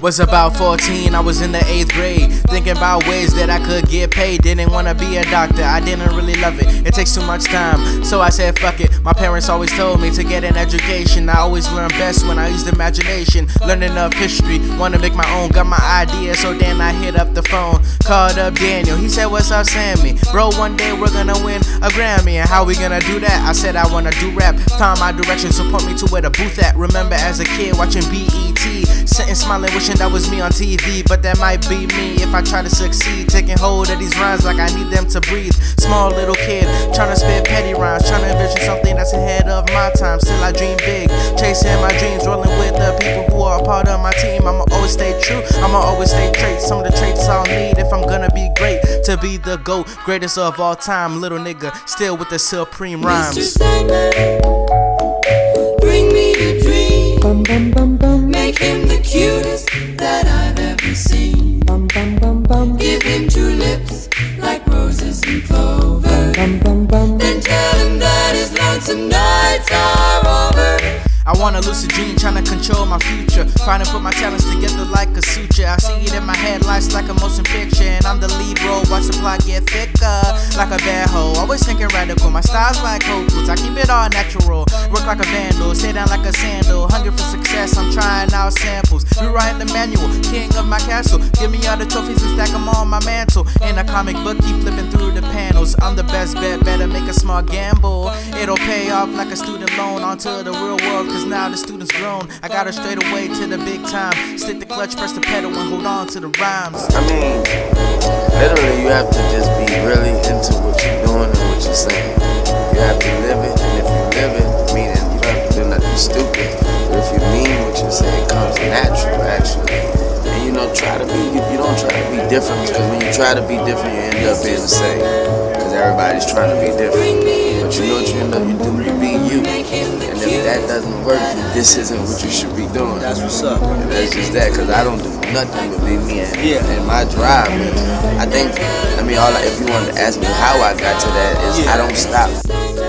Was about 14, I was in the 8th grade. Thinking about ways that I could get paid. Didn't wanna be a doctor, I didn't really love it. It takes too much time, so I said fuck it. My parents always told me to get an education. I always learn best when I used imagination. Learning of history, wanna make my own. Got my idea, so then I hit up the phone. Called up Daniel, he said, What's up, Sammy? Bro, one day we're gonna win a Grammy. And how we gonna do that? I said, I wanna do rap. Found my direction, point me to where the booth at. Remember as a kid watching BET, sitting smiling, wishing that was me on TV, but that might be me if I try to succeed. Taking hold of these rhymes like I need them to breathe. Small little kid, trying to spit petty rhymes, trying to envision something that's ahead of my time. Still, I dream big, chasing my dreams, rolling with the people who are part of my team. I'ma always stay true, I'ma always stay traits. Some of the traits I'll need if I'm gonna be great. To be the GOAT, greatest of all time. Little nigga, still with the supreme rhymes. Seen. bum bum bum bum Give him two lips like roses and clover. bum bum bum Then tell him that his lonesome nights are over. I want a lucid dream, trying to control my future. Trying to put my talents together like a suture. I see it in my head, lights like a motion picture. And I'm the lead role, watch the plot get thicker. Like a bad hoe, always thinking radical. My style's like Whole I keep it all natural. Work like a vandal, stay down like a sandal. Hungry for success, I'm trying out samples. Rewriting the manual, king of my castle. Give me all the trophies and stack them on my mantle. In a comic book, keep flipping through the panels. I'm the best bet, better make a smart gamble. It'll pay off like a student loan onto the real world, cause now the student's grown. I got her straight away to the big time. Stick the clutch, press the pedal, and hold on to the rhymes. I mean, literally, you have to just be really into what you're doing and what you're saying. You have to stupid. But if you mean what you're saying, it comes natural, actually. And you know, try to be. You, you don't try to be different because when you try to be different, you end up being the same. Because everybody's trying to be different. But you know what you end up, you do, you be you. And if that doesn't work, then this isn't what you should be doing. That's what's up. And that's just that, cause I don't do nothing but be me and, Yeah. and my drive. Man. I think, I mean, all I, if you wanted to ask me how I got to that is I don't stop.